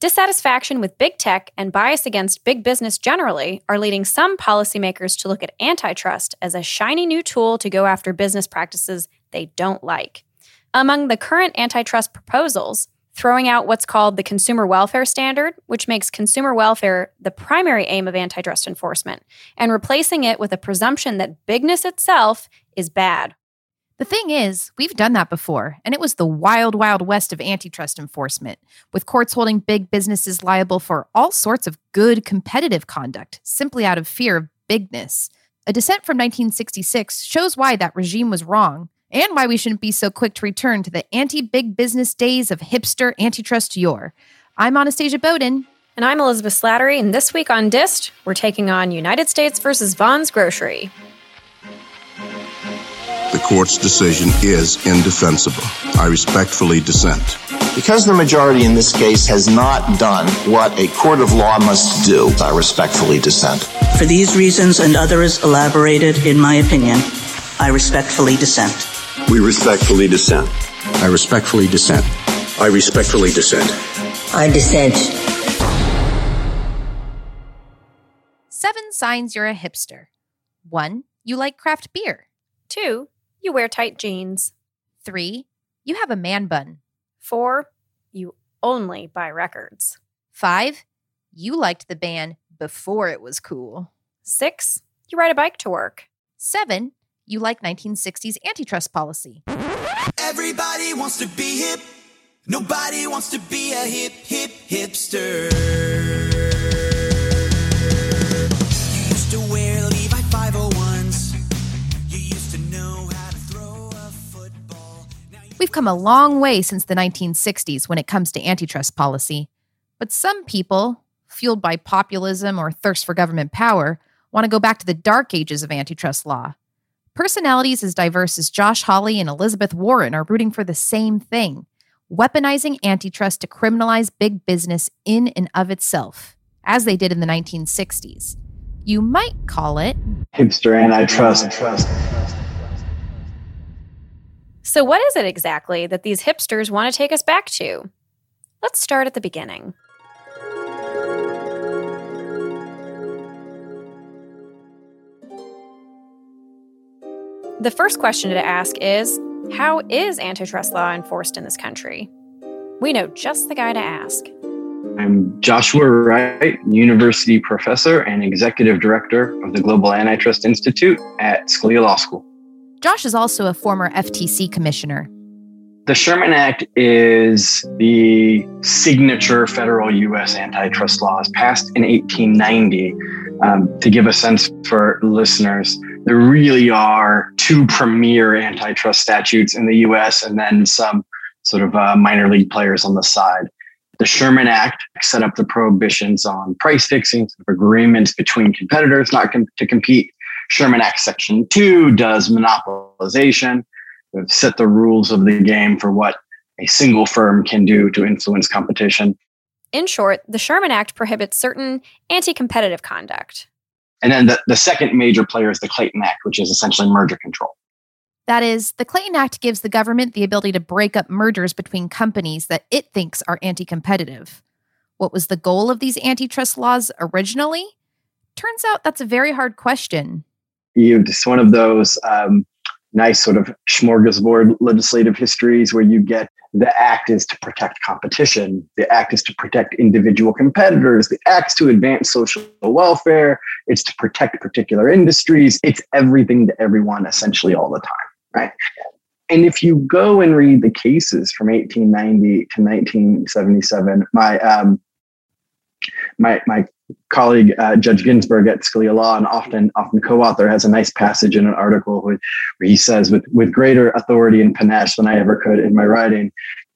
Dissatisfaction with big tech and bias against big business generally are leading some policymakers to look at antitrust as a shiny new tool to go after business practices they don't like. Among the current antitrust proposals, throwing out what's called the Consumer Welfare Standard, which makes consumer welfare the primary aim of antitrust enforcement, and replacing it with a presumption that bigness itself is bad. The thing is, we've done that before, and it was the wild, wild west of antitrust enforcement, with courts holding big businesses liable for all sorts of good competitive conduct simply out of fear of bigness. A dissent from 1966 shows why that regime was wrong and why we shouldn't be so quick to return to the anti big business days of hipster antitrust yore. I'm Anastasia Boden. And I'm Elizabeth Slattery, and this week on Dissed, we're taking on United States versus Vons Grocery. The court's decision is indefensible. I respectfully dissent. Because the majority in this case has not done what a court of law must do, I respectfully dissent. For these reasons and others elaborated in my opinion, I respectfully dissent. We respectfully dissent. I respectfully dissent. I respectfully dissent. I dissent. Seven signs you're a hipster. One, you like craft beer. Two, you wear tight jeans. Three, you have a man bun. Four, you only buy records. Five, you liked the band before it was cool. Six, you ride a bike to work. Seven, you like 1960s antitrust policy. Everybody wants to be hip. Nobody wants to be a hip, hip, hipster. You used to wear We've come a long way since the 1960s when it comes to antitrust policy. But some people, fueled by populism or thirst for government power, want to go back to the dark ages of antitrust law Personalities as diverse as Josh Hawley and Elizabeth Warren are rooting for the same thing weaponizing antitrust to criminalize big business in and of itself, as they did in the 1960s. You might call it hipster antitrust. So, what is it exactly that these hipsters want to take us back to? Let's start at the beginning. The first question to ask is How is antitrust law enforced in this country? We know just the guy to ask. I'm Joshua Wright, University Professor and Executive Director of the Global Antitrust Institute at Scalia Law School. Josh is also a former FTC commissioner. The Sherman Act is the signature federal U.S. antitrust laws passed in 1890. Um, to give a sense for listeners, there really are two premier antitrust statutes in the US and then some sort of uh, minor league players on the side. The Sherman Act set up the prohibitions on price fixing, of agreements between competitors not com- to compete. Sherman Act Section 2 does monopolization, We've set the rules of the game for what a single firm can do to influence competition. In short, the Sherman Act prohibits certain anti competitive conduct. And then the, the second major player is the Clayton Act, which is essentially merger control. That is, the Clayton Act gives the government the ability to break up mergers between companies that it thinks are anti competitive. What was the goal of these antitrust laws originally? Turns out that's a very hard question. You just one of those um, nice sort of smorgasbord legislative histories where you get the act is to protect competition. The act is to protect individual competitors. The act's to advance social welfare. It's to protect particular industries. It's everything to everyone essentially all the time, right? And if you go and read the cases from 1890 to 1977, my um, my my colleague uh, Judge Ginsburg at Scalia Law and often often co-author has a nice passage in an article where, he says with with greater authority and panache than I ever could in my writing,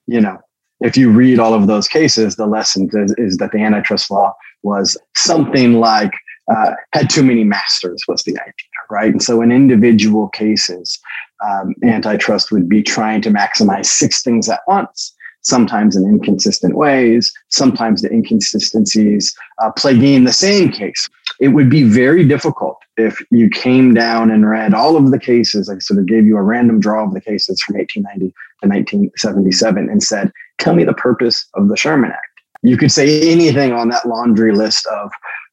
you know, if you read all of those cases, the lesson is, is that the antitrust law was something like uh, had too many masters was the idea, right? And so in individual cases, um, antitrust would be trying to maximize six things at once sometimes in inconsistent ways. Sometimes the inconsistencies uh, plague in the same case. It would be very difficult if you came down and read all of the cases. I sort of gave you a random draw of the cases from 1890 to 1977 and said, Tell me the purpose of the Sherman Act. You could say anything on that laundry list of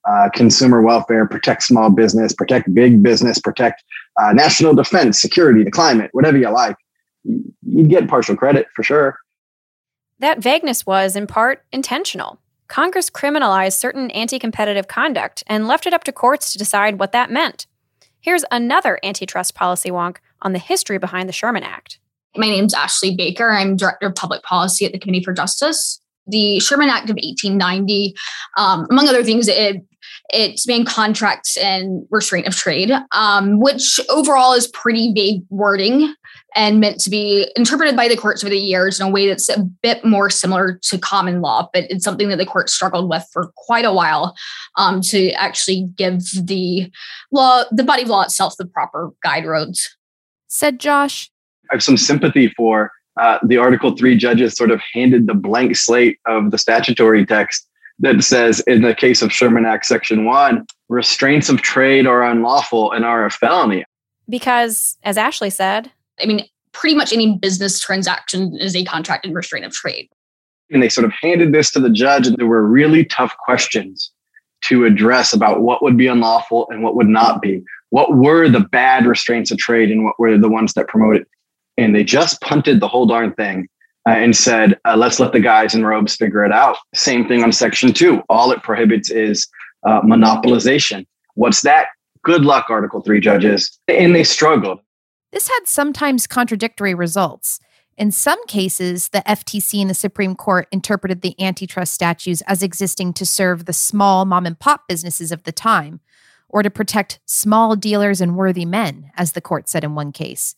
uh, consumer welfare, protect small business, protect big business, protect uh, national defense, security, the climate, whatever you like. You'd get partial credit for sure. That vagueness was, in part, intentional. Congress criminalized certain anti competitive conduct and left it up to courts to decide what that meant. Here's another antitrust policy wonk on the history behind the Sherman Act. My name's Ashley Baker. I'm Director of Public Policy at the Committee for Justice. The Sherman Act of 1890, um, among other things, it it spanned contracts and restraint of trade, um, which overall is pretty vague wording and meant to be interpreted by the courts over the years in a way that's a bit more similar to common law, but it's something that the court struggled with for quite a while um, to actually give the law, the body of law itself, the proper guide roads. Said Josh. I have some sympathy for uh, the Article 3 judges sort of handed the blank slate of the statutory text that says, in the case of Sherman Act Section 1, restraints of trade are unlawful and are a felony. Because, as Ashley said, I mean, pretty much any business transaction is a contract in restraint of trade. And they sort of handed this to the judge, and there were really tough questions to address about what would be unlawful and what would not be. What were the bad restraints of trade and what were the ones that promoted? And they just punted the whole darn thing uh, and said, uh, let's let the guys in robes figure it out. Same thing on section two. All it prohibits is uh, monopolization. What's that? Good luck, Article 3 judges. And they struggled. This had sometimes contradictory results. In some cases, the FTC and the Supreme Court interpreted the antitrust statutes as existing to serve the small mom and pop businesses of the time, or to protect small dealers and worthy men, as the court said in one case.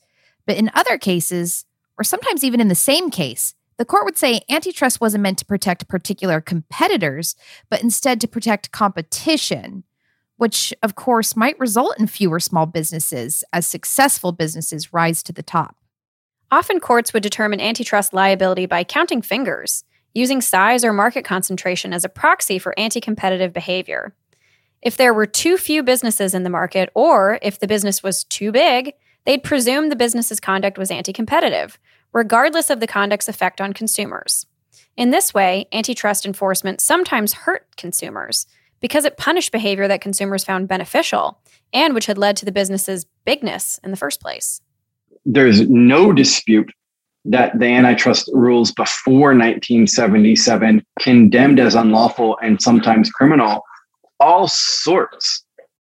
But in other cases, or sometimes even in the same case, the court would say antitrust wasn't meant to protect particular competitors, but instead to protect competition which of course might result in fewer small businesses as successful businesses rise to the top. Often courts would determine antitrust liability by counting fingers, using size or market concentration as a proxy for anti competitive behavior. If there were too few businesses in the market, or if the business was too big, they'd presume the business's conduct was anti competitive, regardless of the conduct's effect on consumers. In this way, antitrust enforcement sometimes hurt consumers because it punished behavior that consumers found beneficial and which had led to the business's bigness in the first place. There's no dispute that the antitrust rules before 1977 condemned as unlawful and sometimes criminal all sorts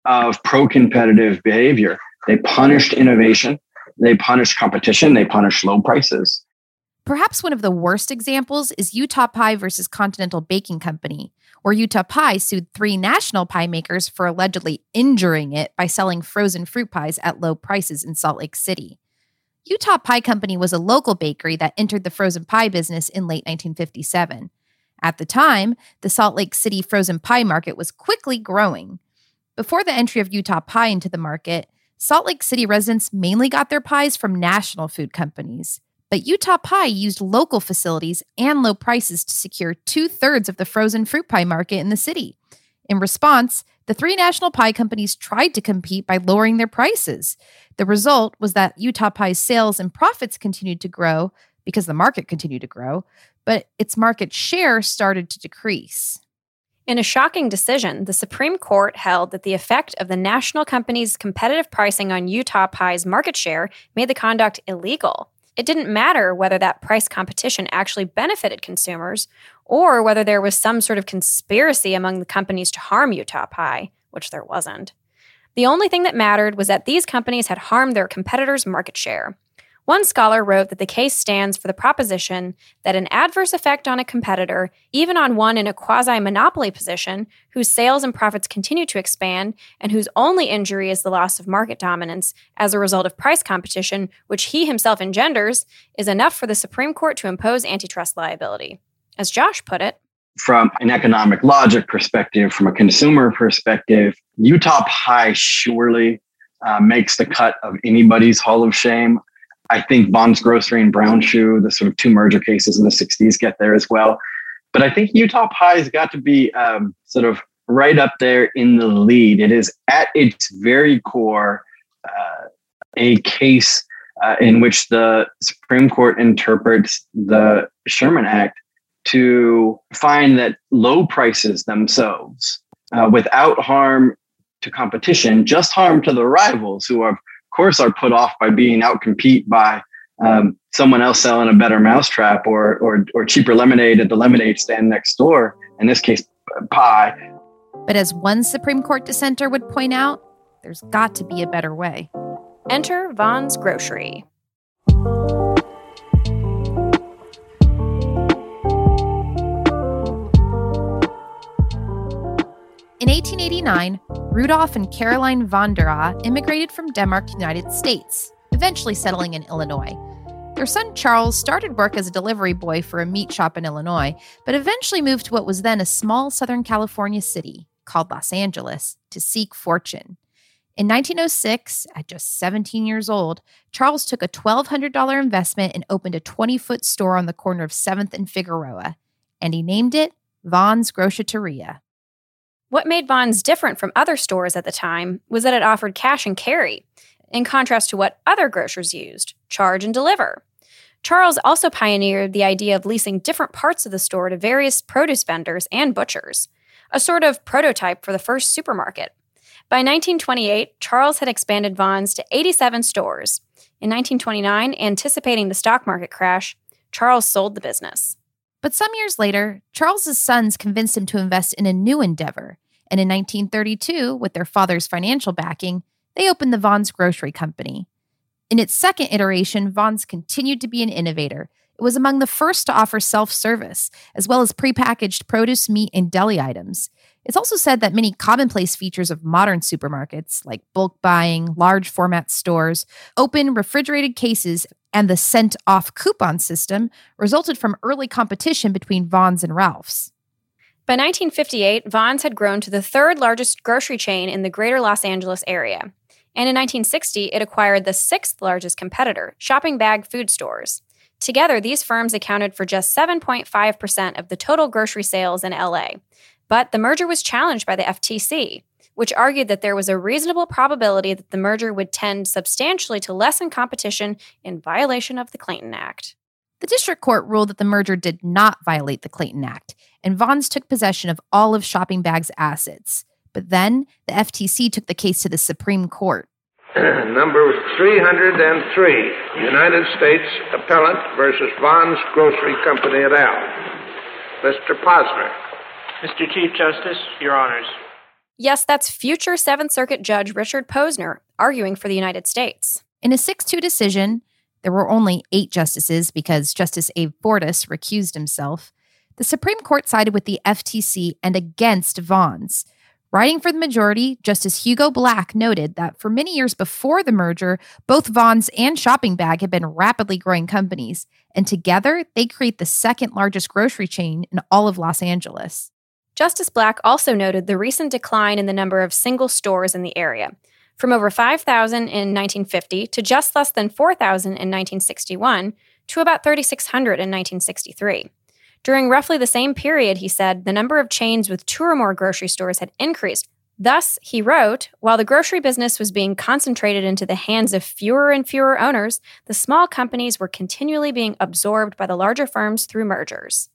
of pro competitive behavior. They punished innovation, they punished competition, they punished low prices. Perhaps one of the worst examples is Utah Pie versus Continental Baking Company, where Utah Pie sued three national pie makers for allegedly injuring it by selling frozen fruit pies at low prices in Salt Lake City. Utah Pie Company was a local bakery that entered the frozen pie business in late 1957. At the time, the Salt Lake City frozen pie market was quickly growing. Before the entry of Utah Pie into the market, Salt Lake City residents mainly got their pies from national food companies. But Utah Pie used local facilities and low prices to secure two thirds of the frozen fruit pie market in the city. In response, the three national pie companies tried to compete by lowering their prices. The result was that Utah Pie's sales and profits continued to grow because the market continued to grow, but its market share started to decrease. In a shocking decision, the Supreme Court held that the effect of the national company's competitive pricing on Utah Pie's market share made the conduct illegal. It didn't matter whether that price competition actually benefited consumers or whether there was some sort of conspiracy among the companies to harm Utah Pie, which there wasn't. The only thing that mattered was that these companies had harmed their competitors' market share. One scholar wrote that the case stands for the proposition that an adverse effect on a competitor, even on one in a quasi monopoly position, whose sales and profits continue to expand, and whose only injury is the loss of market dominance as a result of price competition, which he himself engenders, is enough for the Supreme Court to impose antitrust liability. As Josh put it, from an economic logic perspective, from a consumer perspective, Utah Pie surely uh, makes the cut of anybody's Hall of Shame. I think Vons Grocery and Brown Shoe, the sort of two merger cases in the 60s, get there as well. But I think Utah Pie's got to be um, sort of right up there in the lead. It is at its very core uh, a case uh, in which the Supreme Court interprets the Sherman Act to find that low prices themselves, uh, without harm to competition, just harm to the rivals who, are, course, are put off by being outcompete by um, someone else selling a better mousetrap or, or, or cheaper lemonade at the lemonade stand next door, in this case, pie. But as one Supreme Court dissenter would point out, there's got to be a better way. Enter Vons Grocery. In 1889, Rudolf and Caroline von der Aa immigrated from Denmark to the United States, eventually settling in Illinois. Their son Charles started work as a delivery boy for a meat shop in Illinois, but eventually moved to what was then a small Southern California city called Los Angeles to seek fortune. In 1906, at just 17 years old, Charles took a $1,200 investment and opened a 20 foot store on the corner of 7th and Figueroa, and he named it Von's Groceteria. What made Vons different from other stores at the time was that it offered cash and carry, in contrast to what other grocers used charge and deliver. Charles also pioneered the idea of leasing different parts of the store to various produce vendors and butchers, a sort of prototype for the first supermarket. By 1928, Charles had expanded Vons to 87 stores. In 1929, anticipating the stock market crash, Charles sold the business. But some years later, Charles's sons convinced him to invest in a new endeavor, and in 1932, with their father's financial backing, they opened the Vons Grocery Company. In its second iteration, Vons continued to be an innovator. It was among the first to offer self service, as well as prepackaged produce, meat, and deli items. It's also said that many commonplace features of modern supermarkets, like bulk buying, large format stores, open refrigerated cases, and the sent off coupon system, resulted from early competition between Vons and Ralph's. By 1958, Vons had grown to the third largest grocery chain in the greater Los Angeles area. And in 1960, it acquired the sixth largest competitor, shopping bag food stores. Together, these firms accounted for just 7.5% of the total grocery sales in LA. But the merger was challenged by the FTC, which argued that there was a reasonable probability that the merger would tend substantially to lessen competition in violation of the Clayton Act. The district court ruled that the merger did not violate the Clayton Act, and Vons took possession of all of Shopping Bag's assets. But then the FTC took the case to the Supreme Court. Number 303, United States Appellant versus Vons Grocery Company et al. Mr. Posner. Mr. Chief Justice, Your Honors. Yes, that's future Seventh Circuit Judge Richard Posner arguing for the United States. In a 6 2 decision, there were only eight justices because Justice Abe Fortas recused himself. The Supreme Court sided with the FTC and against Vons. Writing for the majority, Justice Hugo Black noted that for many years before the merger, both Vons and Shopping Bag had been rapidly growing companies, and together they create the second largest grocery chain in all of Los Angeles. Justice Black also noted the recent decline in the number of single stores in the area, from over 5,000 in 1950 to just less than 4,000 in 1961 to about 3,600 in 1963. During roughly the same period, he said, the number of chains with two or more grocery stores had increased. Thus, he wrote, while the grocery business was being concentrated into the hands of fewer and fewer owners, the small companies were continually being absorbed by the larger firms through mergers.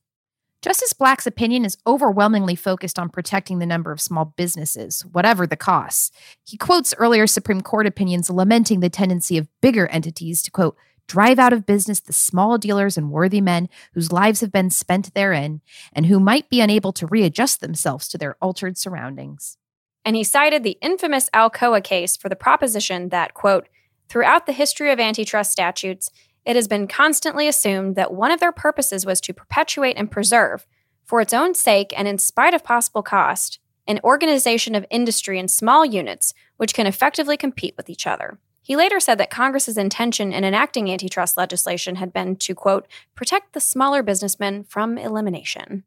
Justice Black's opinion is overwhelmingly focused on protecting the number of small businesses, whatever the costs. He quotes earlier Supreme Court opinions lamenting the tendency of bigger entities to, quote, drive out of business the small dealers and worthy men whose lives have been spent therein and who might be unable to readjust themselves to their altered surroundings. And he cited the infamous Alcoa case for the proposition that, quote, throughout the history of antitrust statutes, it has been constantly assumed that one of their purposes was to perpetuate and preserve, for its own sake and in spite of possible cost, an organization of industry in small units which can effectively compete with each other. He later said that Congress's intention in enacting antitrust legislation had been to, quote, protect the smaller businessmen from elimination.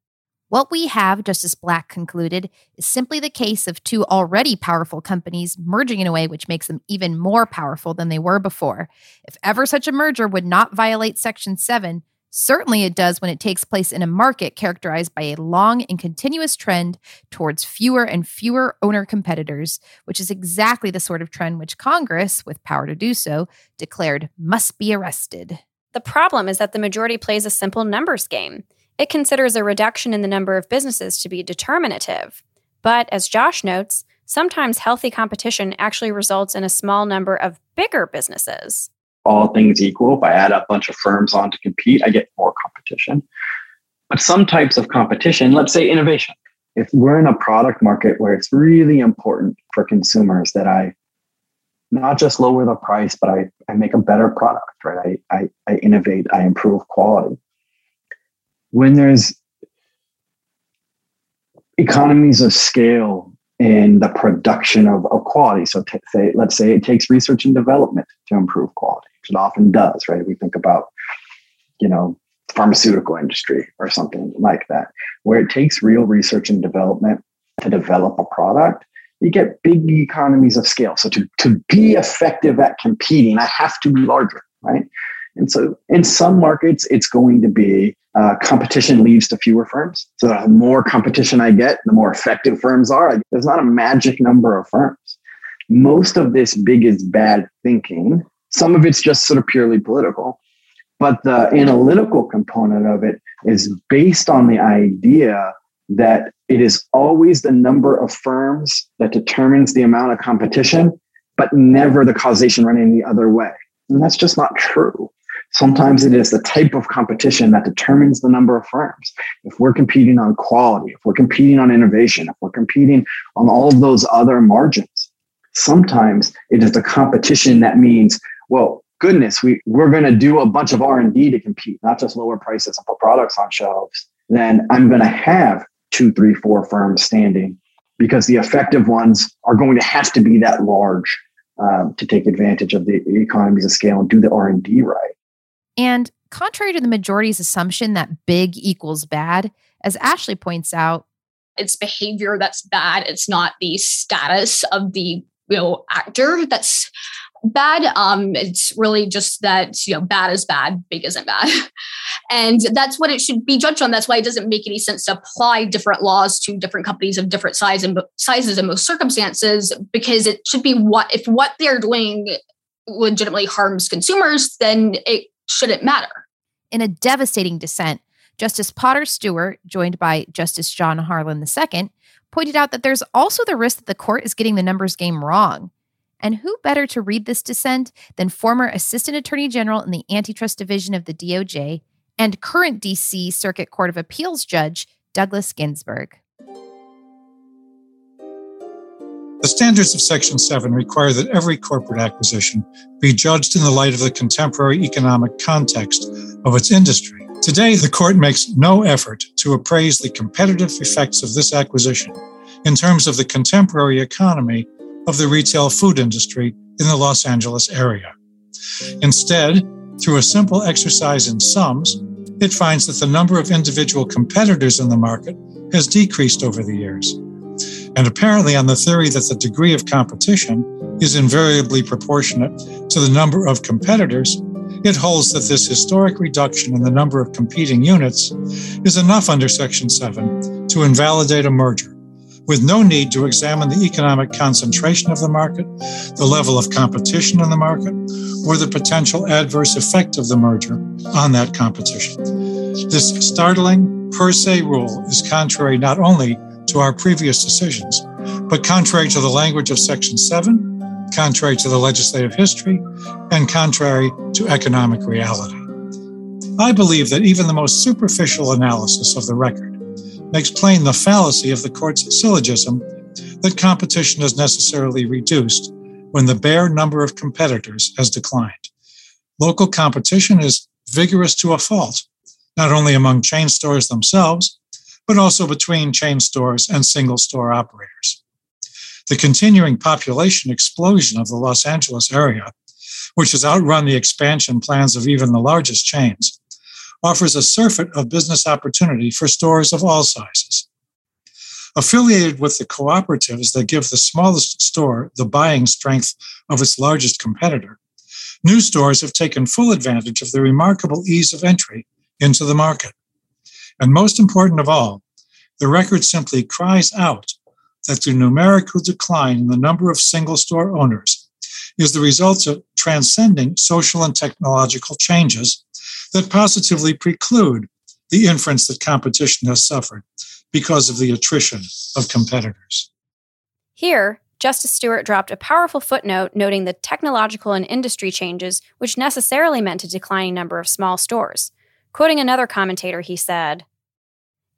What we have, Justice Black concluded, is simply the case of two already powerful companies merging in a way which makes them even more powerful than they were before. If ever such a merger would not violate Section 7, certainly it does when it takes place in a market characterized by a long and continuous trend towards fewer and fewer owner competitors, which is exactly the sort of trend which Congress, with power to do so, declared must be arrested. The problem is that the majority plays a simple numbers game. It considers a reduction in the number of businesses to be determinative. But as Josh notes, sometimes healthy competition actually results in a small number of bigger businesses. All things equal, if I add a bunch of firms on to compete, I get more competition. But some types of competition, let's say innovation, if we're in a product market where it's really important for consumers that I not just lower the price, but I, I make a better product, right? I, I, I innovate, I improve quality. When there's economies of scale in the production of, of quality, so t- say, let's say it takes research and development to improve quality, which it often does, right? We think about, you know, pharmaceutical industry or something like that, where it takes real research and development to develop a product, you get big economies of scale. So to, to be effective at competing, I have to be larger, right? And so in some markets, it's going to be uh, competition leads to fewer firms. So the more competition I get, the more effective firms are. There's not a magic number of firms. Most of this big is bad thinking, some of it's just sort of purely political, but the analytical component of it is based on the idea that it is always the number of firms that determines the amount of competition, but never the causation running the other way. And that's just not true. Sometimes it is the type of competition that determines the number of firms. If we're competing on quality, if we're competing on innovation, if we're competing on all of those other margins, sometimes it is the competition that means, well, goodness, we, we're going to do a bunch of R&D to compete, not just lower prices and put products on shelves, then I'm going to have two, three, four firms standing because the effective ones are going to have to be that large um, to take advantage of the economies of scale and do the R&D right. And contrary to the majority's assumption that big equals bad, as Ashley points out, it's behavior that's bad. It's not the status of the you know actor that's bad. Um, it's really just that you know bad is bad, big isn't bad, and that's what it should be judged on. That's why it doesn't make any sense to apply different laws to different companies of different size and sizes in most circumstances because it should be what if what they're doing legitimately harms consumers, then it shouldn't matter. In a devastating dissent, Justice Potter Stewart, joined by Justice John Harlan II, pointed out that there's also the risk that the court is getting the numbers game wrong. And who better to read this dissent than former Assistant Attorney General in the Antitrust Division of the DOJ and current DC Circuit Court of Appeals Judge Douglas Ginsburg? The standards of Section 7 require that every corporate acquisition be judged in the light of the contemporary economic context of its industry. Today, the court makes no effort to appraise the competitive effects of this acquisition in terms of the contemporary economy of the retail food industry in the Los Angeles area. Instead, through a simple exercise in sums, it finds that the number of individual competitors in the market has decreased over the years. And apparently, on the theory that the degree of competition is invariably proportionate to the number of competitors, it holds that this historic reduction in the number of competing units is enough under Section 7 to invalidate a merger with no need to examine the economic concentration of the market, the level of competition in the market, or the potential adverse effect of the merger on that competition. This startling per se rule is contrary not only to our previous decisions, but contrary to the language of Section 7, contrary to the legislative history, and contrary to economic reality. I believe that even the most superficial analysis of the record makes plain the fallacy of the court's syllogism that competition is necessarily reduced when the bare number of competitors has declined. Local competition is vigorous to a fault, not only among chain stores themselves, but also between chain stores and single store operators. The continuing population explosion of the Los Angeles area, which has outrun the expansion plans of even the largest chains, offers a surfeit of business opportunity for stores of all sizes. Affiliated with the cooperatives that give the smallest store the buying strength of its largest competitor, new stores have taken full advantage of the remarkable ease of entry into the market. And most important of all, the record simply cries out that the numerical decline in the number of single store owners is the result of transcending social and technological changes that positively preclude the inference that competition has suffered because of the attrition of competitors. Here, Justice Stewart dropped a powerful footnote noting the technological and industry changes, which necessarily meant a declining number of small stores. Quoting another commentator, he said,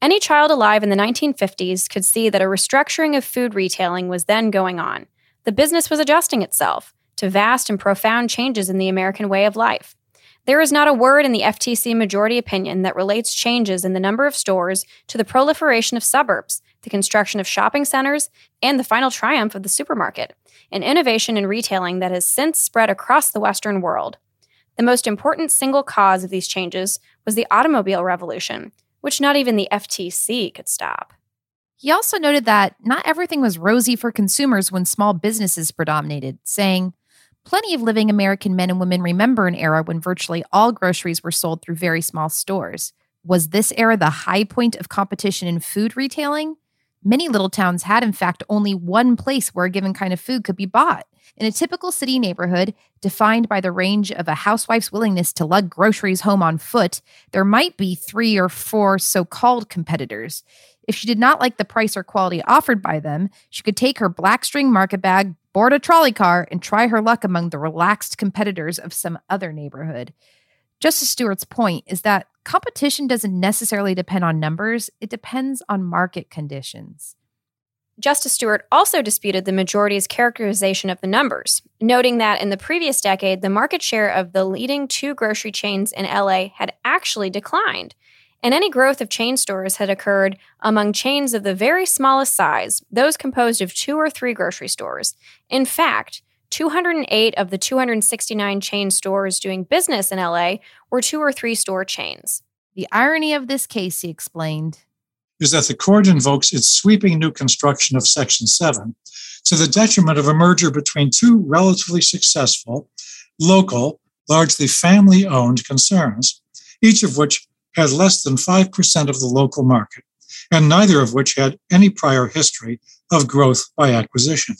Any child alive in the 1950s could see that a restructuring of food retailing was then going on. The business was adjusting itself to vast and profound changes in the American way of life. There is not a word in the FTC majority opinion that relates changes in the number of stores to the proliferation of suburbs, the construction of shopping centers, and the final triumph of the supermarket, an innovation in retailing that has since spread across the Western world. The most important single cause of these changes was the automobile revolution, which not even the FTC could stop. He also noted that not everything was rosy for consumers when small businesses predominated, saying, Plenty of living American men and women remember an era when virtually all groceries were sold through very small stores. Was this era the high point of competition in food retailing? Many little towns had, in fact, only one place where a given kind of food could be bought. In a typical city neighborhood, defined by the range of a housewife's willingness to lug groceries home on foot, there might be three or four so called competitors. If she did not like the price or quality offered by them, she could take her black string market bag, board a trolley car, and try her luck among the relaxed competitors of some other neighborhood. Justice Stewart's point is that competition doesn't necessarily depend on numbers, it depends on market conditions. Justice Stewart also disputed the majority's characterization of the numbers, noting that in the previous decade, the market share of the leading two grocery chains in LA had actually declined, and any growth of chain stores had occurred among chains of the very smallest size, those composed of two or three grocery stores. In fact, 208 of the 269 chain stores doing business in LA were two or three store chains. The irony of this case, he explained, is that the court invokes its sweeping new construction of Section 7 to the detriment of a merger between two relatively successful, local, largely family owned concerns, each of which had less than 5% of the local market, and neither of which had any prior history of growth by acquisition.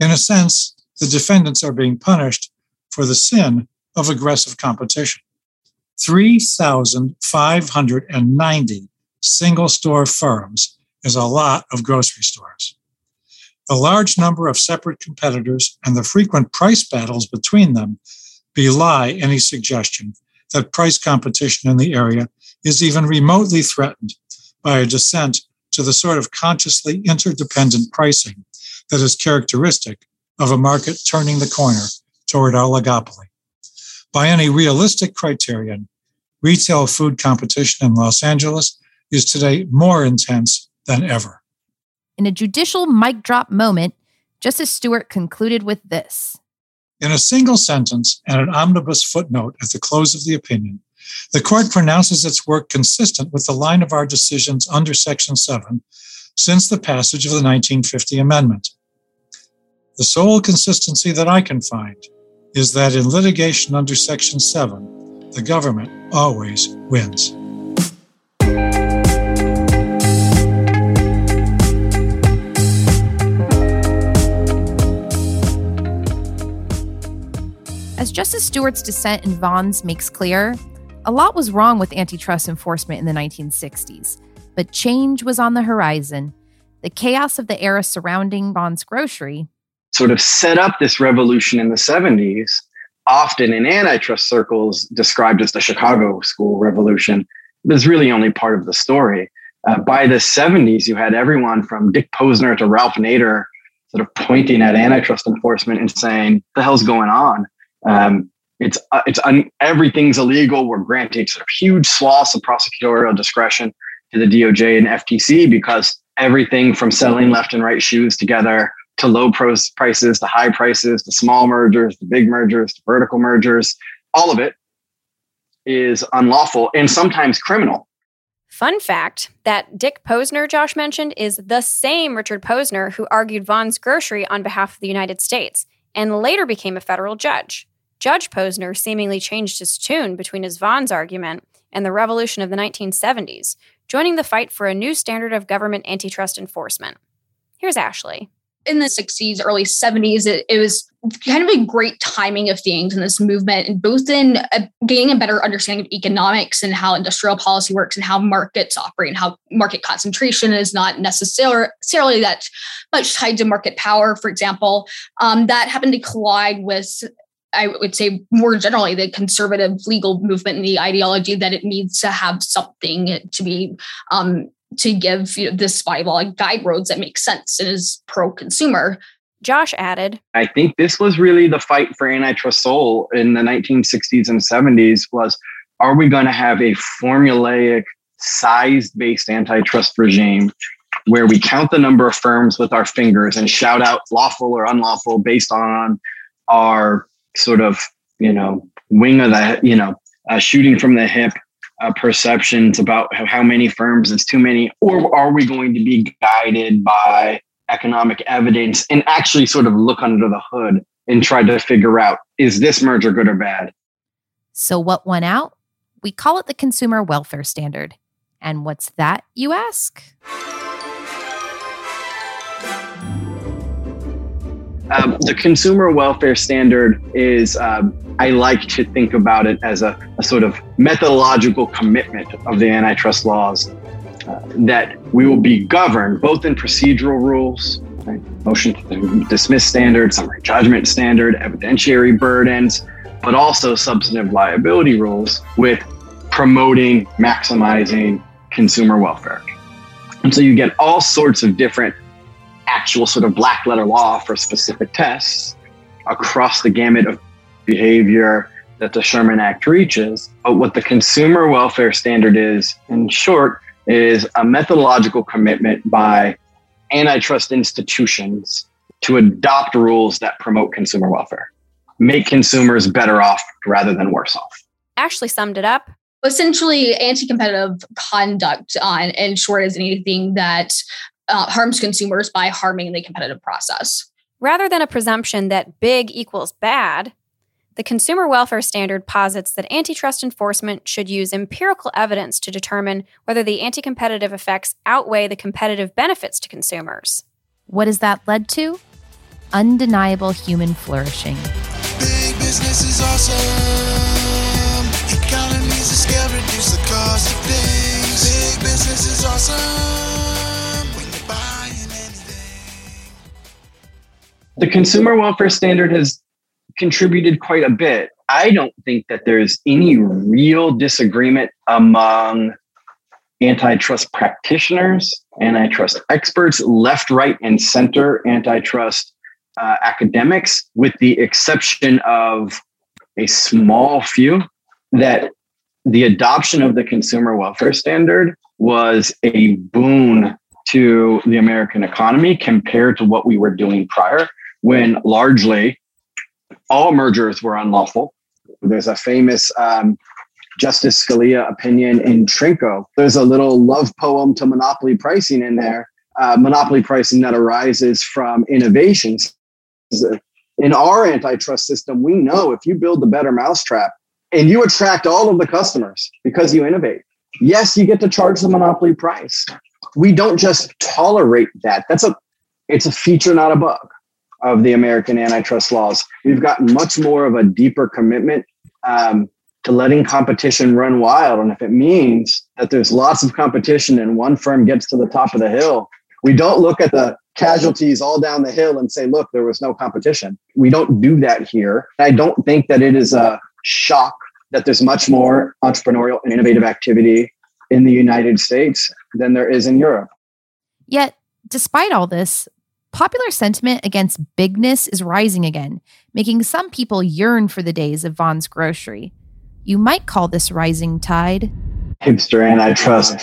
In a sense, the defendants are being punished for the sin of aggressive competition. 3,590 single store firms is a lot of grocery stores. The large number of separate competitors and the frequent price battles between them belie any suggestion that price competition in the area is even remotely threatened by a descent to the sort of consciously interdependent pricing that is characteristic of a market turning the corner toward oligopoly. By any realistic criterion, retail food competition in Los Angeles is today more intense than ever. In a judicial mic drop moment, Justice Stewart concluded with this in a single sentence and an omnibus footnote at the close of the opinion, the court pronounces its work consistent with the line of our decisions under Section 7 since the passage of the 1950 Amendment. The sole consistency that I can find is that in litigation under Section 7, the government always wins. As Justice Stewart's dissent in Vons makes clear, a lot was wrong with antitrust enforcement in the 1960s, but change was on the horizon. The chaos of the era surrounding Vons Grocery sort of set up this revolution in the 70s, often in antitrust circles described as the Chicago School Revolution, it's really only part of the story. Uh, by the 70s, you had everyone from Dick Posner to Ralph Nader sort of pointing at antitrust enforcement and saying, the hell's going on? Um, it's uh, it's un, everything's illegal. We're granting sort of huge swaths of prosecutorial discretion to the DOJ and FTC because everything from selling left and right shoes together to low prices to high prices to small mergers to big mergers to vertical mergers, all of it is unlawful and sometimes criminal. Fun fact that Dick Posner Josh mentioned is the same Richard Posner who argued Vons Grocery on behalf of the United States and later became a federal judge. Judge Posner seemingly changed his tune between his Vons argument and the revolution of the 1970s, joining the fight for a new standard of government antitrust enforcement. Here's Ashley. In the 60s, early 70s, it, it, was kind of a great timing of things in this movement, and both in a, gaining a better understanding of economics and how industrial policy works and how markets operate and how market concentration is not necessarily that much tied to market power, for example. Um, that happened to collide with I would say more generally the conservative legal movement and the ideology that it needs to have something to be um, to give you know, this bylaw guide roads that make sense and is pro consumer. Josh added, I think this was really the fight for antitrust soul in the 1960s and 70s was are we going to have a formulaic size based antitrust regime where we count the number of firms with our fingers and shout out lawful or unlawful based on our sort of, you know, wing of the, you know, uh, shooting from the hip uh, perceptions about how many firms is too many, or are we going to be guided by economic evidence and actually sort of look under the hood and try to figure out is this merger good or bad? So, what won out? We call it the Consumer Welfare Standard. And what's that, you ask? Um, the consumer welfare standard is, um, I like to think about it as a, a, sort of methodological commitment of the antitrust laws uh, that we will be governed both in procedural rules, right, motion to dismiss standard, summary judgment standard, evidentiary burdens, but also substantive liability rules with promoting, maximizing consumer welfare. And so you get all sorts of different actual sort of black letter law for specific tests across the gamut of behavior that the Sherman Act reaches. But what the consumer welfare standard is, in short, is a methodological commitment by antitrust institutions to adopt rules that promote consumer welfare, make consumers better off rather than worse off. Ashley summed it up. Essentially, anti competitive conduct, on, in short, is anything that uh, harms consumers by harming the competitive process. Rather than a presumption that big equals bad, the Consumer Welfare Standard posits that antitrust enforcement should use empirical evidence to determine whether the anti competitive effects outweigh the competitive benefits to consumers. What has that led to? Undeniable human flourishing. Big business is awesome. Economies of scale reduce the cost of things. Big business is awesome. The consumer welfare standard has contributed quite a bit. I don't think that there's any real disagreement among antitrust practitioners, antitrust experts, left, right, and center antitrust uh, academics, with the exception of a small few, that the adoption of the consumer welfare standard was a boon to the American economy compared to what we were doing prior when largely all mergers were unlawful. There's a famous um, Justice Scalia opinion in Trinko. There's a little love poem to monopoly pricing in there, uh, monopoly pricing that arises from innovations. In our antitrust system, we know if you build the better mousetrap and you attract all of the customers because you innovate, yes, you get to charge the monopoly price. We don't just tolerate that. That's a it's a feature, not a bug of the American antitrust laws. We've got much more of a deeper commitment um, to letting competition run wild. And if it means that there's lots of competition and one firm gets to the top of the hill, we don't look at the casualties all down the hill and say, look, there was no competition. We don't do that here. I don't think that it is a shock that there's much more entrepreneurial and innovative activity in the United States than there is in Europe. Yet, despite all this, Popular sentiment against bigness is rising again, making some people yearn for the days of Vons Grocery. You might call this rising tide hipster antitrust.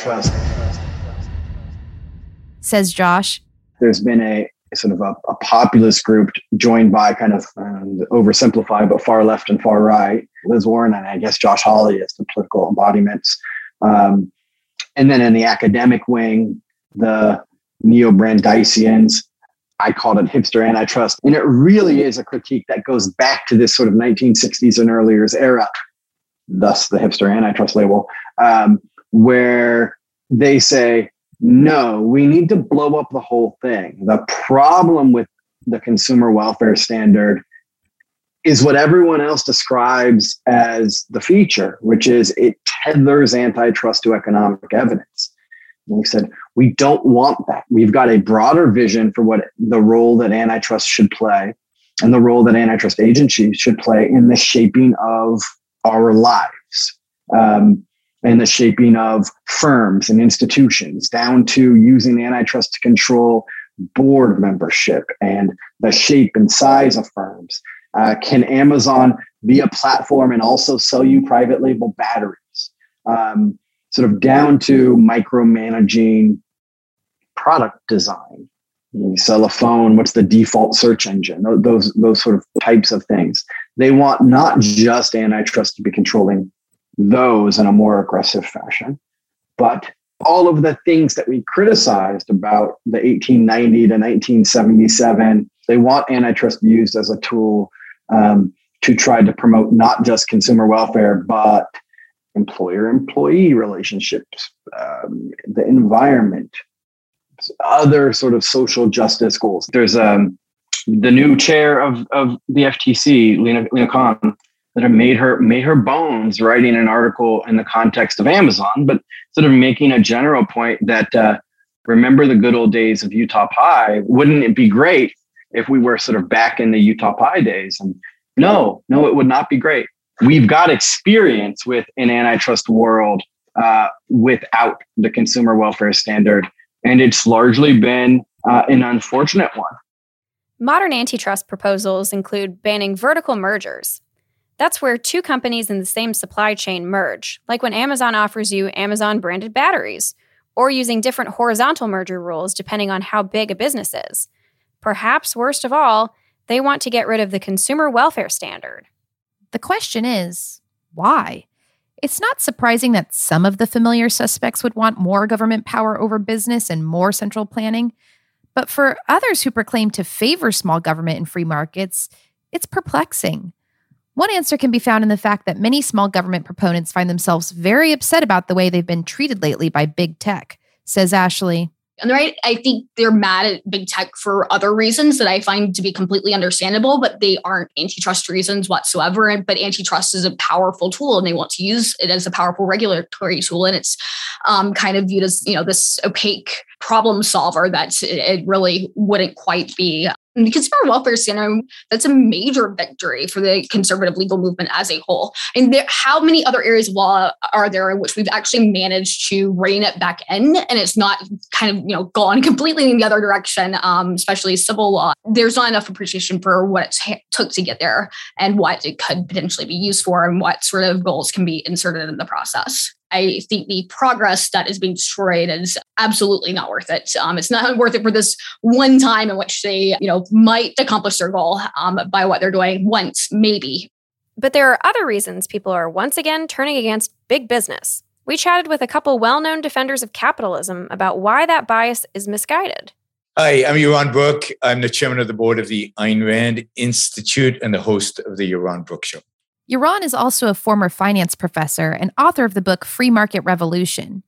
Says Josh. There's been a, sort of a, a, populist group joined by kind of um, oversimplified, but far left and far right. Liz Warren and I guess Josh Hawley as the political embodiments. Um, and then in the academic wing, the neo Brandeisians I called it hipster antitrust. And it really is a critique that goes back to this sort of 1960s and earlier era, thus the hipster antitrust label, um, where they say, no, we need to blow up the whole thing. The problem with the consumer welfare standard is what everyone else describes as the feature, which is it tethers antitrust to economic evidence. And we said, we don't want that. We've got a broader vision for what the role that antitrust should play and the role that antitrust agencies should play in the shaping of our lives. Um, and the shaping of firms and institutions, down to using antitrust to control board membership and the shape and size of firms. Uh, can Amazon be a platform and also sell you private label batteries? Um, sort of down to micromanaging product design. You sell a phone, what's the default search engine? Those, those sort of types of things. They want not just antitrust to be controlling those in a more aggressive fashion, but all of the things that we criticized about the 1890 to 1977, they want antitrust used as a tool um, to try to promote not just consumer welfare, but employer employee relationships, um, the environment, other sort of social justice goals. There's um, the new chair of, of the FTC, Lena, Lina Khan, that made her made her bones writing an article in the context of Amazon, but sort of making a general point that uh, remember the good old days of Utah Pie. Wouldn't it be great if we were sort of back in the Utah Pie days? And no, no, it would not be great. We've got experience with an antitrust world uh, without the consumer welfare standard, and it's largely been uh, an unfortunate one. Modern antitrust proposals include banning vertical mergers. That's where two companies in the same supply chain merge, like when Amazon offers you Amazon branded batteries, or using different horizontal merger rules depending on how big a business is. Perhaps worst of all, they want to get rid of the consumer welfare standard. The question is why? It's not surprising that some of the familiar suspects would want more government power over business and more central planning. But for others who proclaim to favor small government and free markets, it's perplexing. One answer can be found in the fact that many small government proponents find themselves very upset about the way they've been treated lately by big tech, says Ashley. And right, I think they're mad at big tech for other reasons that I find to be completely understandable, but they aren't antitrust reasons whatsoever. But antitrust is a powerful tool, and they want to use it as a powerful regulatory tool. And it's um, kind of viewed as you know this opaque problem solver that it really wouldn't quite be the consumer welfare standard that's a major victory for the conservative legal movement as a whole. And there, how many other areas of law are there in which we've actually managed to rein it back in and it's not kind of you know gone completely in the other direction um, especially civil law? There's not enough appreciation for what it took to get there and what it could potentially be used for and what sort of goals can be inserted in the process I think the progress that is being destroyed is absolutely not worth it. Um, it's not worth it for this one time in which they, you know, might accomplish their goal um, by what they're doing once, maybe. But there are other reasons people are once again turning against big business. We chatted with a couple well known defenders of capitalism about why that bias is misguided. Hi, I'm Yaron Brook. I'm the chairman of the board of the Ayn Rand Institute and the host of the Yaron Brook Show. Yaron is also a former finance professor and author of the book Free Market Revolution.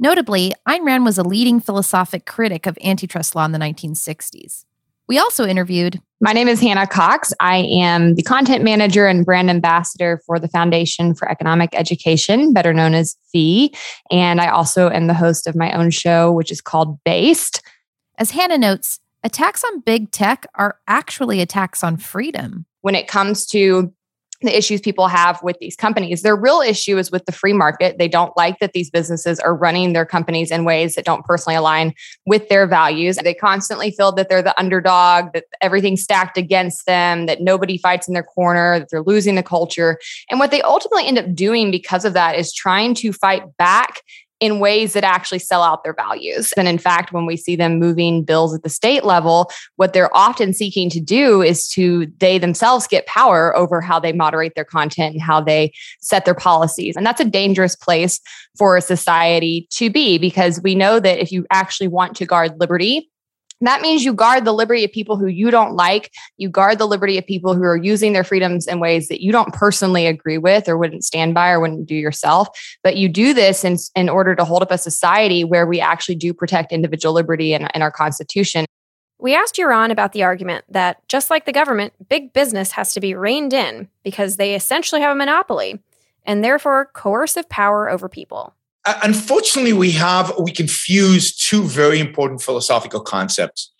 Notably, Ayn Rand was a leading philosophic critic of antitrust law in the 1960s. We also interviewed. My name is Hannah Cox. I am the content manager and brand ambassador for the Foundation for Economic Education, better known as FEE. And I also am the host of my own show, which is called Based. As Hannah notes, attacks on big tech are actually attacks on freedom. When it comes to the issues people have with these companies. Their real issue is with the free market. They don't like that these businesses are running their companies in ways that don't personally align with their values. They constantly feel that they're the underdog, that everything's stacked against them, that nobody fights in their corner, that they're losing the culture. And what they ultimately end up doing because of that is trying to fight back in ways that actually sell out their values. And in fact, when we see them moving bills at the state level, what they're often seeking to do is to they themselves get power over how they moderate their content and how they set their policies. And that's a dangerous place for a society to be because we know that if you actually want to guard liberty, that means you guard the liberty of people who you don't like. You guard the liberty of people who are using their freedoms in ways that you don't personally agree with or wouldn't stand by or wouldn't do yourself. But you do this in, in order to hold up a society where we actually do protect individual liberty in, in our Constitution. We asked Yaron about the argument that, just like the government, big business has to be reined in because they essentially have a monopoly and therefore coercive power over people. Uh, unfortunately, we have we confuse two very important philosophical concepts.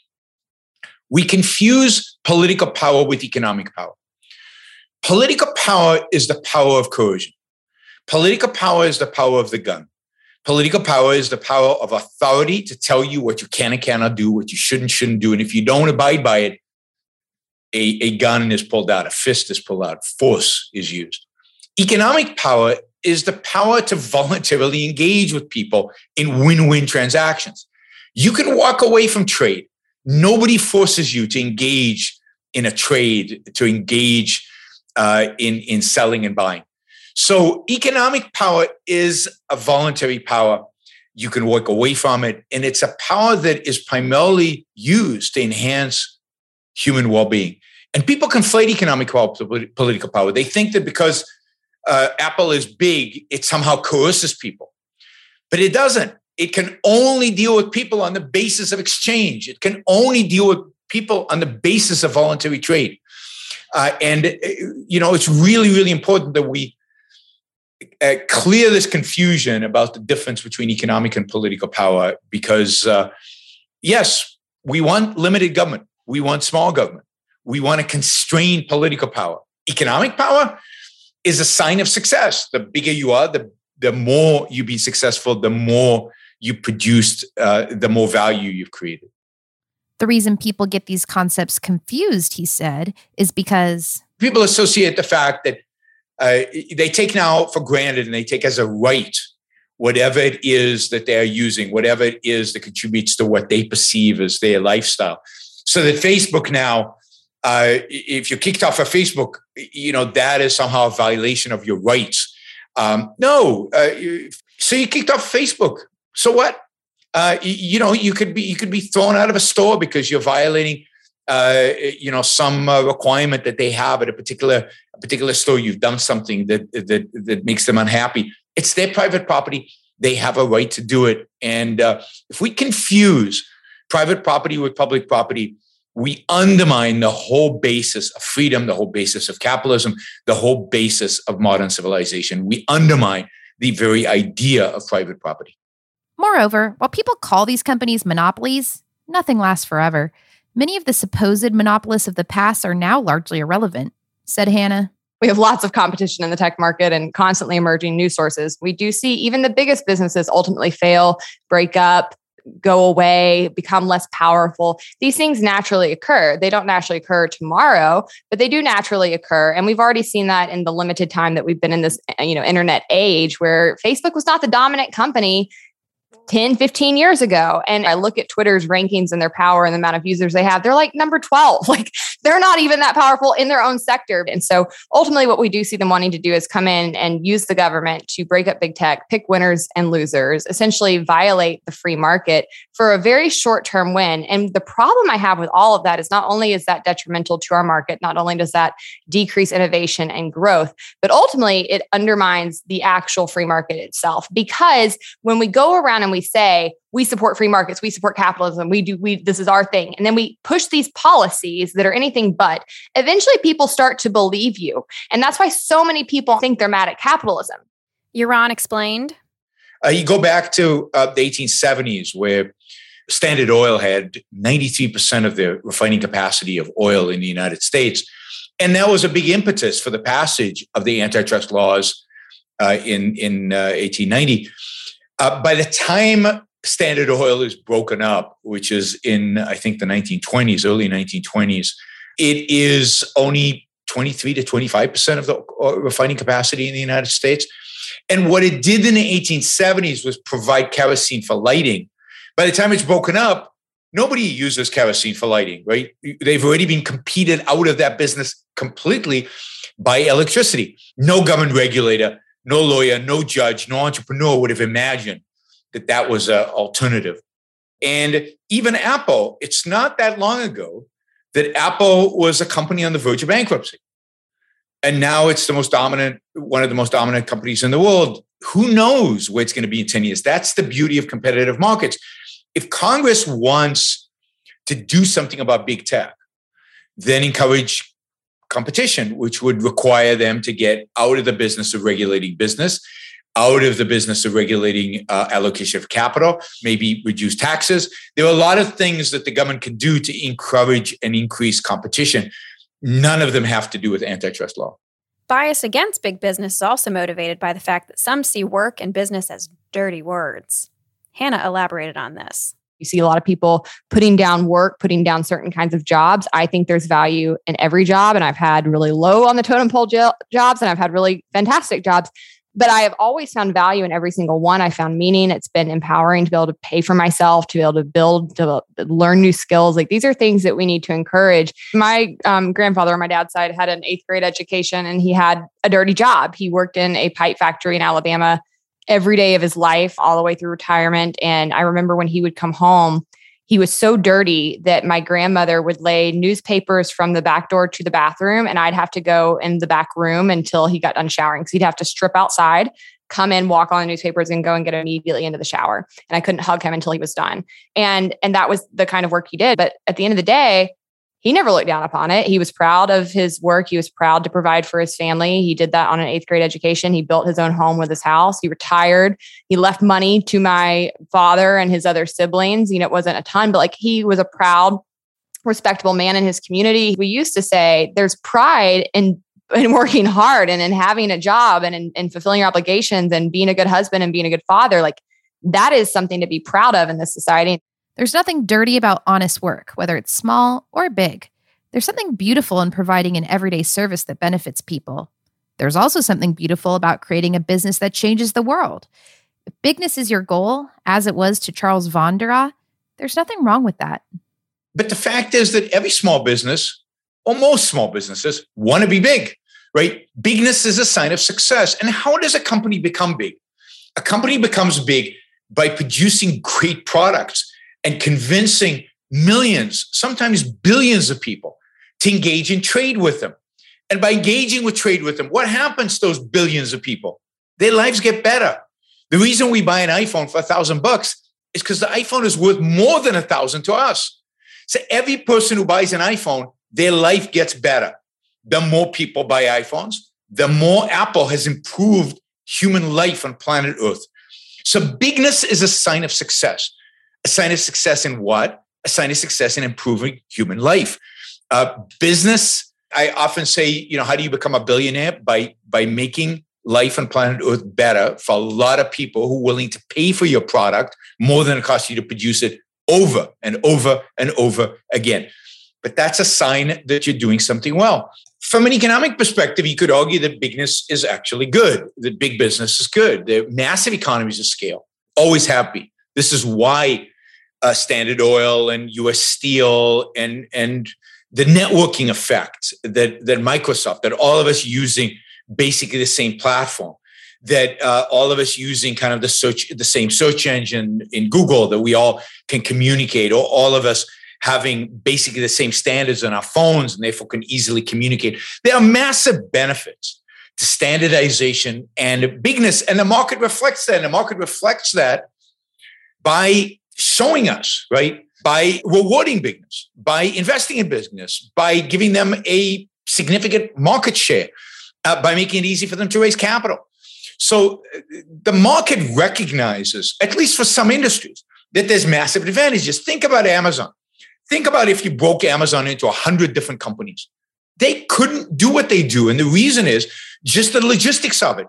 We confuse political power with economic power. Political power is the power of coercion. Political power is the power of the gun. Political power is the power of authority to tell you what you can and cannot do, what you should and shouldn't do. And if you don't abide by it, a, a gun is pulled out, a fist is pulled out, force is used. Economic power is the power to voluntarily engage with people in win win transactions. You can walk away from trade. Nobody forces you to engage in a trade, to engage uh, in, in selling and buying. So economic power is a voluntary power. You can walk away from it. And it's a power that is primarily used to enhance human well being. And people conflate economic power with political power. They think that because uh, Apple is big, it somehow coerces people. But it doesn't. It can only deal with people on the basis of exchange, it can only deal with people on the basis of voluntary trade. Uh, and, uh, you know, it's really, really important that we uh, clear this confusion about the difference between economic and political power because, uh, yes, we want limited government, we want small government, we want to constrain political power. Economic power is a sign of success. The bigger you are, the, the more you've been successful, the more you produced, uh, the more value you've created. The reason people get these concepts confused, he said, is because people associate the fact that uh, they take now for granted and they take as a right whatever it is that they're using, whatever it is that contributes to what they perceive as their lifestyle. So that Facebook now, uh, if you're kicked off of Facebook, you know that is somehow a violation of your rights. Um, no, uh, so you kicked off Facebook. So what? Uh, you know, you could be you could be thrown out of a store because you're violating uh, you know some uh, requirement that they have at a particular a particular store you've done something that that that makes them unhappy it's their private property they have a right to do it and uh, if we confuse private property with public property we undermine the whole basis of freedom the whole basis of capitalism the whole basis of modern civilization we undermine the very idea of private property moreover while people call these companies monopolies nothing lasts forever Many of the supposed monopolists of the past are now largely irrelevant, said Hannah. We have lots of competition in the tech market and constantly emerging new sources. We do see even the biggest businesses ultimately fail, break up, go away, become less powerful. These things naturally occur. They don't naturally occur tomorrow, but they do naturally occur. And we've already seen that in the limited time that we've been in this, you know, internet age where Facebook was not the dominant company 10, 15 years ago. And I look at Twitter's rankings and their power and the amount of users they have, they're like number 12. Like they're not even that powerful in their own sector. And so ultimately, what we do see them wanting to do is come in and use the government to break up big tech, pick winners and losers, essentially violate the free market for a very short term win. And the problem I have with all of that is not only is that detrimental to our market, not only does that decrease innovation and growth, but ultimately it undermines the actual free market itself. Because when we go around and we say, we support free markets, we support capitalism, we do, we, this is our thing. And then we push these policies that are anything but, eventually people start to believe you. And that's why so many people think they're mad at capitalism. Yaron explained. Uh, you go back to uh, the 1870s where Standard Oil had 93% of the refining capacity of oil in the United States. And that was a big impetus for the passage of the antitrust laws uh, in, in 1890. Uh, by the time Standard Oil is broken up, which is in, I think, the 1920s, early 1920s. It is only 23 to 25% of the uh, refining capacity in the United States. And what it did in the 1870s was provide kerosene for lighting. By the time it's broken up, nobody uses kerosene for lighting, right? They've already been competed out of that business completely by electricity. No government regulator, no lawyer, no judge, no entrepreneur would have imagined that that was an alternative. And even Apple, it's not that long ago that Apple was a company on the verge of bankruptcy. And now it's the most dominant, one of the most dominant companies in the world. Who knows where it's going to be in 10 years? That's the beauty of competitive markets. If Congress wants to do something about big tech, then encourage competition, which would require them to get out of the business of regulating business, out of the business of regulating uh, allocation of capital, maybe reduce taxes. There are a lot of things that the government can do to encourage and increase competition. None of them have to do with antitrust law. Bias against big business is also motivated by the fact that some see work and business as dirty words. Hannah elaborated on this. You see a lot of people putting down work, putting down certain kinds of jobs. I think there's value in every job. And I've had really low on the totem pole jo- jobs and I've had really fantastic jobs. But I have always found value in every single one. I found meaning. It's been empowering to be able to pay for myself, to be able to build, to learn new skills. Like these are things that we need to encourage. My um, grandfather on my dad's side had an eighth grade education and he had a dirty job. He worked in a pipe factory in Alabama every day of his life, all the way through retirement. And I remember when he would come home, he was so dirty that my grandmother would lay newspapers from the back door to the bathroom, and I'd have to go in the back room until he got done showering. because he'd have to strip outside, come in, walk on the newspapers, and go and get immediately into the shower. And I couldn't hug him until he was done. And and that was the kind of work he did. But at the end of the day, he never looked down upon it. He was proud of his work. He was proud to provide for his family. He did that on an eighth grade education. He built his own home with his house. He retired. He left money to my father and his other siblings. You know, it wasn't a ton, but like he was a proud, respectable man in his community. We used to say there's pride in in working hard and in having a job and in, in fulfilling your obligations and being a good husband and being a good father. Like that is something to be proud of in this society. There's nothing dirty about honest work, whether it's small or big. There's something beautiful in providing an everyday service that benefits people. There's also something beautiful about creating a business that changes the world. If bigness is your goal, as it was to Charles von der there's nothing wrong with that. But the fact is that every small business, or most small businesses, want to be big, right? Bigness is a sign of success. And how does a company become big? A company becomes big by producing great products and convincing millions, sometimes billions of people to engage in trade with them. And by engaging with trade with them, what happens to those billions of people? Their lives get better. The reason we buy an iPhone for a thousand bucks is because the iPhone is worth more than a thousand to us. So every person who buys an iPhone, their life gets better. The more people buy iPhones, the more Apple has improved human life on planet Earth. So bigness is a sign of success a sign of success in what? A sign of success in improving human life. Uh, business, I often say, you know, how do you become a billionaire? By by making life on planet Earth better for a lot of people who are willing to pay for your product more than it costs you to produce it over and over and over again. But that's a sign that you're doing something well. From an economic perspective, you could argue that bigness is actually good, that big business is good. The massive economies of scale always been. This is why uh, Standard Oil and U.S. Steel and and the networking effect that that Microsoft, that all of us using basically the same platform, that uh, all of us using kind of the search the same search engine in Google, that we all can communicate, or all of us having basically the same standards on our phones and therefore can easily communicate. There are massive benefits to standardization and bigness, and the market reflects that. And the market reflects that by showing us, right? By rewarding business, by investing in business, by giving them a significant market share, uh, by making it easy for them to raise capital. So uh, the market recognizes, at least for some industries, that there's massive advantages. Think about Amazon. Think about if you broke Amazon into 100 different companies. They couldn't do what they do. And the reason is just the logistics of it.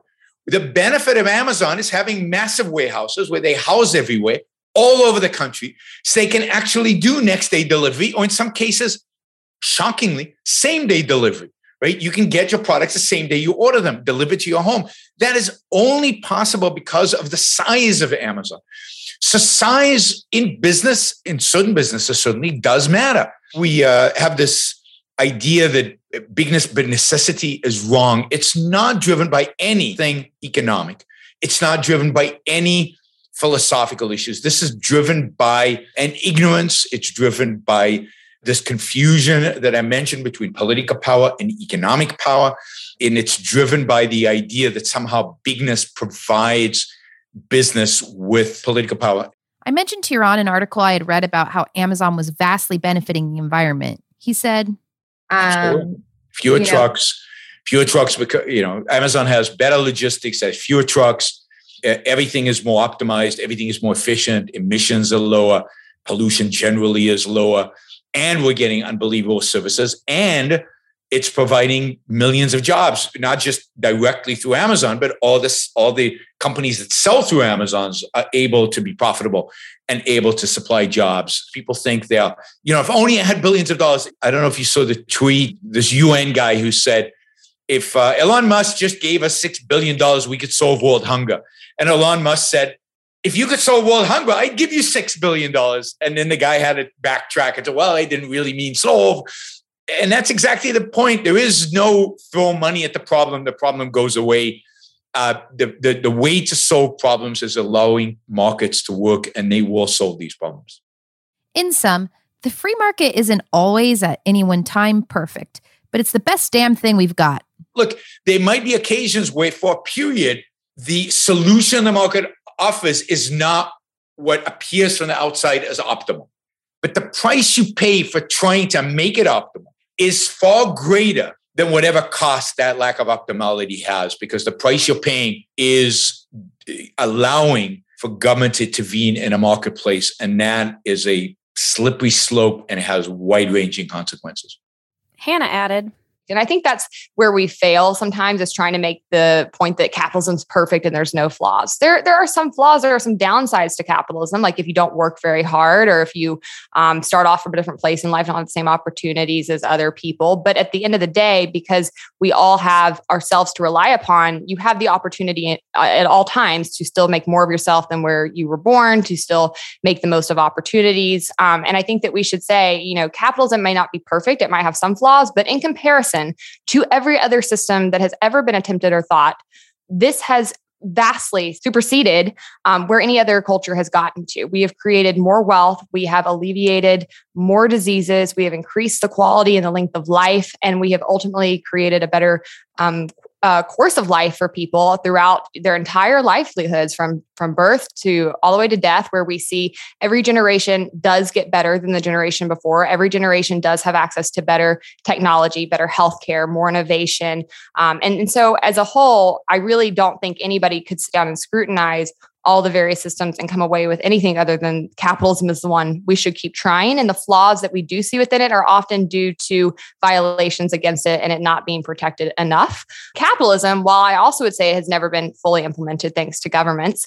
The benefit of Amazon is having massive warehouses where they house everywhere all over the country so they can actually do next day delivery or in some cases shockingly same day delivery right? You can get your products the same day you order them delivered to your home. That is only possible because of the size of amazon. So size in business in certain businesses certainly does matter. We uh, have this idea that bigness by necessity is wrong. It's not driven by anything economic. It's not driven by any philosophical issues. This is driven by an ignorance. It's driven by this confusion that I mentioned between political power and economic power. And it's driven by the idea that somehow bigness provides business with political power. I mentioned to Yaron an article I had read about how Amazon was vastly benefiting the environment. He said, um, fewer trucks, know. fewer trucks because you know Amazon has better logistics, has fewer trucks, everything is more optimized, everything is more efficient, emissions are lower, pollution generally is lower, and we're getting unbelievable services and it's providing millions of jobs, not just directly through Amazon, but all this, all the companies that sell through Amazon's are able to be profitable and able to supply jobs. People think they're, you know, if only it had billions of dollars. I don't know if you saw the tweet, this UN guy who said, if uh, Elon Musk just gave us $6 billion, we could solve world hunger. And Elon Musk said, if you could solve world hunger, I'd give you $6 billion. And then the guy had to backtrack and say, well, I didn't really mean solve and that's exactly the point. There is no throw money at the problem. The problem goes away. Uh, the, the, the way to solve problems is allowing markets to work, and they will solve these problems. In sum, the free market isn't always at any one time perfect, but it's the best damn thing we've got. Look, there might be occasions where, for a period, the solution the market offers is not what appears from the outside as optimal. But the price you pay for trying to make it optimal is far greater than whatever cost that lack of optimality has because the price you're paying is allowing for government to intervene in a marketplace and that is a slippery slope and has wide-ranging consequences hannah added and I think that's where we fail sometimes is trying to make the point that capitalism's perfect and there's no flaws. There, there are some flaws, there are some downsides to capitalism, like if you don't work very hard or if you um, start off from a different place in life, don't have the same opportunities as other people. But at the end of the day, because we all have ourselves to rely upon, you have the opportunity at, uh, at all times to still make more of yourself than where you were born, to still make the most of opportunities. Um, and I think that we should say, you know, capitalism may not be perfect, it might have some flaws, but in comparison, comparison to every other system that has ever been attempted or thought, this has vastly superseded um, where any other culture has gotten to. We have created more wealth, we have alleviated more diseases, we have increased the quality and the length of life, and we have ultimately created a better um, uh, course of life for people throughout their entire livelihoods from from birth to all the way to death where we see every generation does get better than the generation before. Every generation does have access to better technology better healthcare more innovation. Um, and, and so as a whole i really don't think anybody could sit down and scrutinize all the various systems and come away with anything other than capitalism is the one we should keep trying. And the flaws that we do see within it are often due to violations against it and it not being protected enough. Capitalism, while I also would say it has never been fully implemented thanks to governments,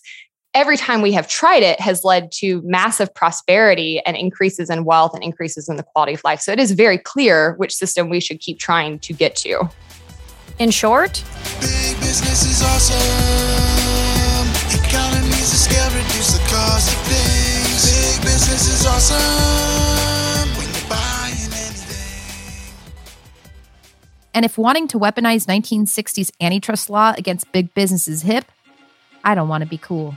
every time we have tried it has led to massive prosperity and increases in wealth and increases in the quality of life. So it is very clear which system we should keep trying to get to. In short, business awesome when you're buying anything. And if wanting to weaponize 1960s antitrust law against big business is hip, I don't want to be cool.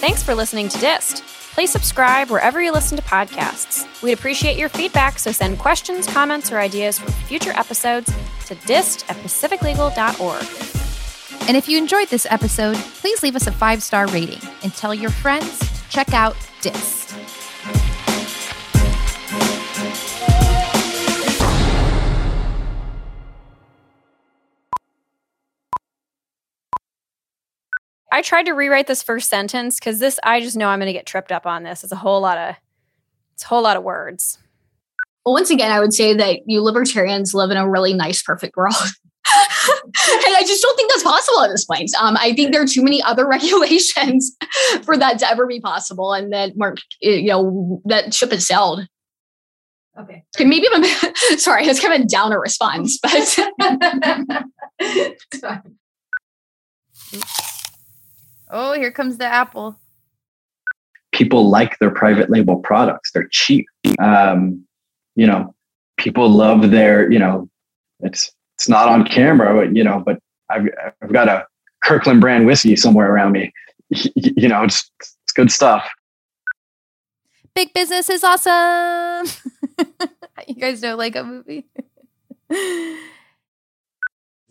Thanks for listening to Dissed. Please subscribe wherever you listen to podcasts. We'd appreciate your feedback, so send questions, comments, or ideas for future episodes to dissed at pacificlegal.org. And if you enjoyed this episode, please leave us a five star rating and tell your friends to check out Dissed. I tried to rewrite this first sentence because this I just know I'm going to get tripped up on this. It's a whole lot of it's a whole lot of words. Well, once again, I would say that you libertarians live in a really nice, perfect world. and I just don't think that's possible at this point. Um, I think there are too many other regulations for that to ever be possible, and that Mark, you know, that ship has sailed. Okay. Maybe I'm sorry, it's kind of a downer response, but Oh, here comes the apple. People like their private label products. They're cheap. Um, you know, people love their, you know, it's it's not on camera, but you know, but I've I've got a Kirkland brand whiskey somewhere around me. You know, it's it's good stuff. Big business is awesome. you guys know Lego movie?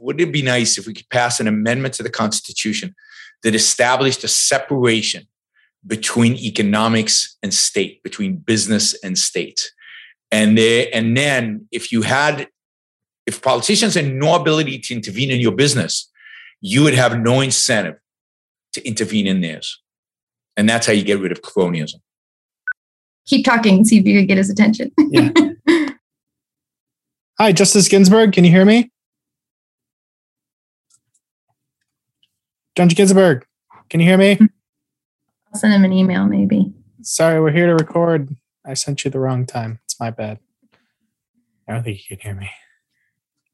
wouldn't it be nice if we could pass an amendment to the Constitution that established a separation between economics and state, between business and state? And they, and then if you had, if politicians had no ability to intervene in your business, you would have no incentive to intervene in theirs. And that's how you get rid of cronyism. Keep talking, see if you can get his attention. Yeah. Hi, Justice Ginsburg. Can you hear me? Judge Ginsburg, can you hear me? I'll send him an email, maybe. Sorry, we're here to record. I sent you the wrong time. It's my bad. I don't think you can hear me.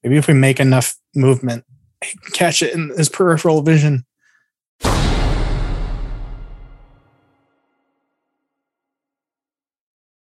Maybe if we make enough movement, catch it in his peripheral vision.